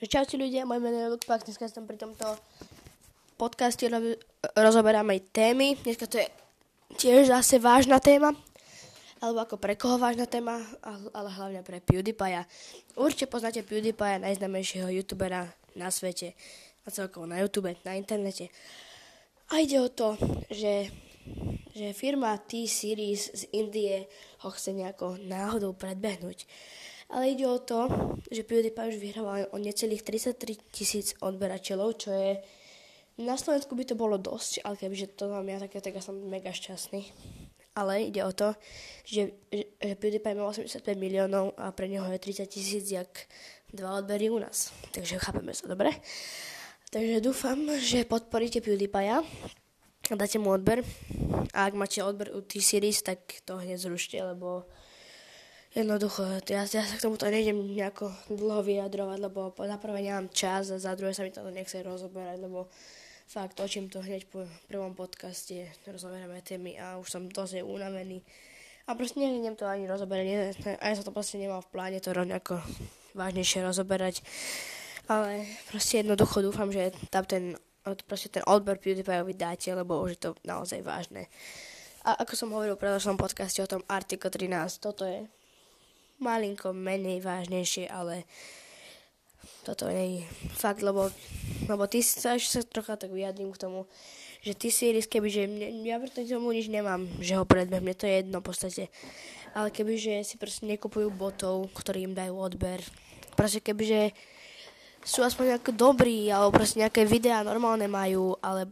Čaute ľudia, moje meno je Luke Pak, dneska som pri tomto podcaste ro- rozoberáme témy. Dneska to je tiež zase vážna téma, alebo ako pre koho vážna téma, ale hlavne pre PewDiePie. Určite poznáte PewDiePie, najznámejšieho youtubera na svete a celkovo na YouTube, na internete. A ide o to, že, že firma T-Series z Indie ho chce nejako náhodou predbehnúť. Ale ide o to, že PewDiePie už vyhrával o necelých 33 tisíc odberateľov, čo je... Na Slovensku by to bolo dosť, ale kebyže to mám ja, tak, tak ja som mega šťastný. Ale ide o to, že, že, že PewDiePie má 85 miliónov a pre neho je 30 tisíc, jak dva odbery u nás. Takže chápeme sa, dobre? Takže dúfam, že podporíte PewDiePie a dáte mu odber. A ak máte odber u T-Series, tak to hneď zrušte, lebo Jednoducho, ja, ja sa k tomuto nejdem nejako dlho vyjadrovať, lebo za prvé nemám čas a za druhé sa mi to nechce rozoberať, lebo fakt točím to hneď po prvom podcaste, rozoberáme témy a už som dosť unavený. A proste nejdem to ani rozoberať, aj sa to proste nemal v pláne to nejako vážnejšie rozoberať. Ale proste jednoducho dúfam, že tam ten, proste ten odber PewDiePie vydáte, lebo už je to naozaj vážne. A ako som hovoril v predošlom podcaste o tom Article 13, toto je malinko menej vážnejšie, ale toto nie je fakt, lebo, lebo ty sa ešte sa trocha tak vyjadrím k tomu, že ty si keby, že mne, ja proti tomu nič nemám, že ho predbeh, mne to je jedno v podstate. Ale keby, že si proste nekupujú botov, ktorí im dajú odber, proste keby, že sú aspoň nejaké dobrí, alebo proste nejaké videá normálne majú, ale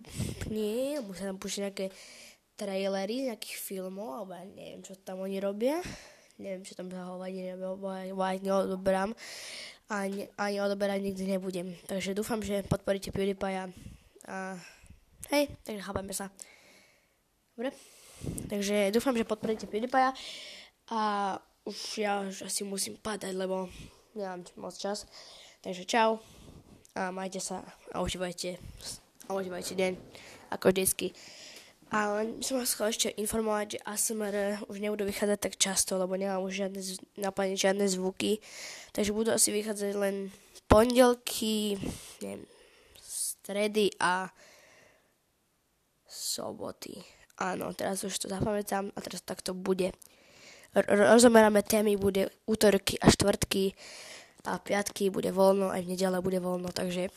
nie, musia tam pustiť nejaké trailery nejakých filmov, alebo ja neviem, čo tam oni robia neviem, čo tam sa hovadí, ani neodoberám ani, ani odoberať nikdy nebudem. Takže dúfam, že podporíte PewDiePie a hej, takže chápame sa. Dobre? Takže dúfam, že podporíte PewDiePie a už ja už asi musím padať, lebo nemám moc čas. Takže čau a majte sa a užívajte, a užívajte deň ako vždycky. Ale som vás chcel ešte informovať, že ASMR už nebudú vychádzať tak často, lebo nemám už žiadne, naplniť žiadne zvuky. Takže budú asi vychádzať len pondelky, neviem, stredy a soboty. Áno, teraz už to zapamätám a teraz takto bude. Rozomeráme témy, bude útorky a štvrtky a piatky bude voľno, aj v nedele bude voľno, takže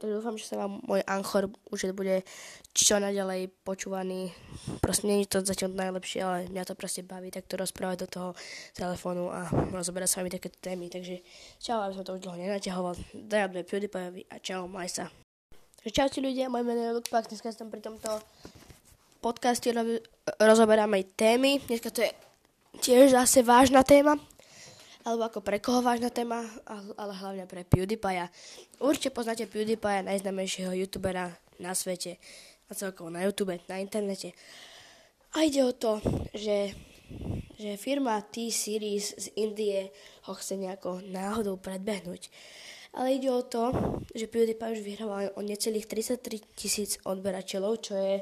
Dúfam, že sa vám môj Anchor už bude čo naďalej počúvaný. Proste nie je to zatiaľ najlepšie, ale mňa to proste baví takto rozprávať do toho telefónu a rozoberať s vami takéto témy. Takže čau, aby som to už dlho nenaťahoval. Dajadme PewDiePie a čau, maj sa. Čaute ľudia, moje meno je Luke Pak, dneska som pri tomto podcaste rozoberáme témy. Dneska to je tiež zase vážna téma, alebo ako pre koho vážna téma, ale hlavne pre PewDiePie. Určite poznáte PewDiePie, najznámejšieho youtubera na svete a celkovo na YouTube, na internete. A ide o to, že, že firma T-Series z Indie ho chce nejako náhodou predbehnúť. Ale ide o to, že PewDiePie už vyhrával o necelých 33 tisíc odberateľov, čo je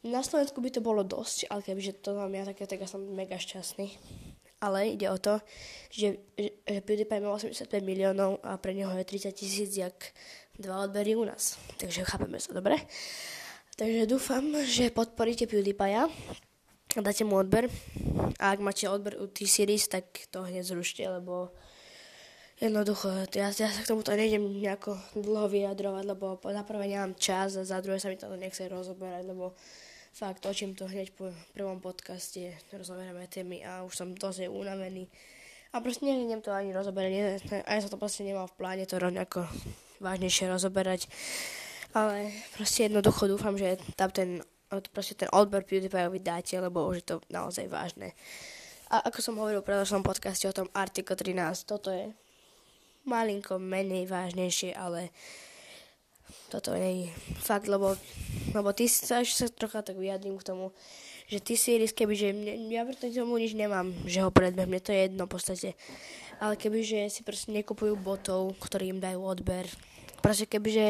na Slovensku by to bolo dosť, ale kebyže to mám ja, tak, tak ja som mega šťastný ale ide o to, že, že, PewDiePie má 85 miliónov a pre neho je 30 tisíc, jak dva odbery u nás. Takže chápeme sa, dobre? Takže dúfam, že podporíte PewDiePie a dáte mu odber. A ak máte odber u T-Series, tak to hneď zrušte, lebo jednoducho, ja, ja sa k tomuto nejdem nejako dlho vyjadrovať, lebo za prvé nemám čas a za druhé sa mi to nechce rozoberať, lebo fakt točím to hneď po prvom podcaste, rozoberáme témy a už som dosť unavený. A proste nejdem to ani rozoberať, aj sa to proste nemal v pláne to nejako vážnejšie rozoberať. Ale proste jednoducho dúfam, že tam ten, proste ten odber PewDiePie vydáte, lebo už je to naozaj vážne. A ako som hovoril v predošlom podcaste o tom Article 13, toto je malinko menej vážnejšie, ale toto nie je fakt, lebo, lebo ty sa ešte sa trocha tak vyjadrím k tomu, že ty si keby, že mne, ja proti tomu nič nemám, že ho predbeh, mne to je jedno v podstate. Ale keby, že si proste nekupujú botov, ktorí im dajú odber, proste keby, že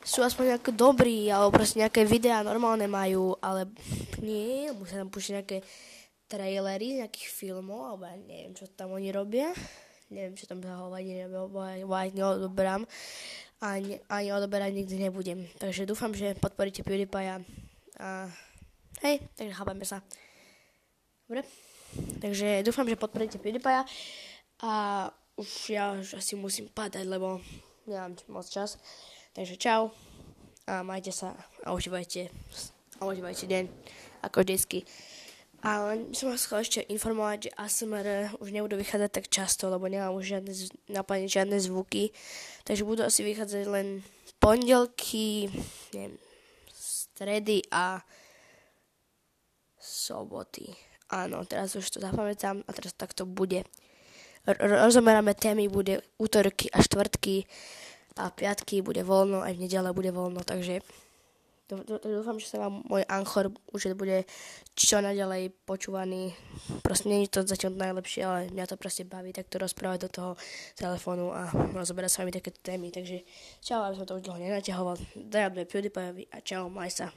sú aspoň nejaké dobrí, alebo proste nejaké videá normálne majú, ale nie, musia tam pustiť nejaké trailery nejakých filmov, alebo ja neviem, čo tam oni robia neviem, čo tam zahovať, aj neodoberám ani, ani odoberať nikdy nebudem. Takže dúfam, že podporíte PewDiePie a hej, takže chápame sa. Dobre? Takže dúfam, že podporíte PewDiePie a už ja už asi musím padať, lebo nemám moc čas. Takže čau a majte sa a užívajte, a užívajte deň, ako vždycky. A len som vás chcel ešte informovať, že ASMR už nebudú vychádzať tak často, lebo nemám už žiadne, naplniť žiadne zvuky. Takže budú asi vychádzať len pondelky, neviem, stredy a soboty. Áno, teraz už to zapamätám a teraz takto bude. Rozomeráme témy, bude útorky a štvrtky a piatky bude voľno, aj v nedele bude voľno, takže Dúfam, že sa vám môj Anchor už bude čo naďalej počúvaný. Proste nie je to zatiaľ najlepšie, ale mňa to proste baví takto rozprávať do toho telefónu a rozoberať s vami takéto témy. Takže čau, aby som to už dlho nenaťahoval. Dajab PewDiePie a čau, maj sa.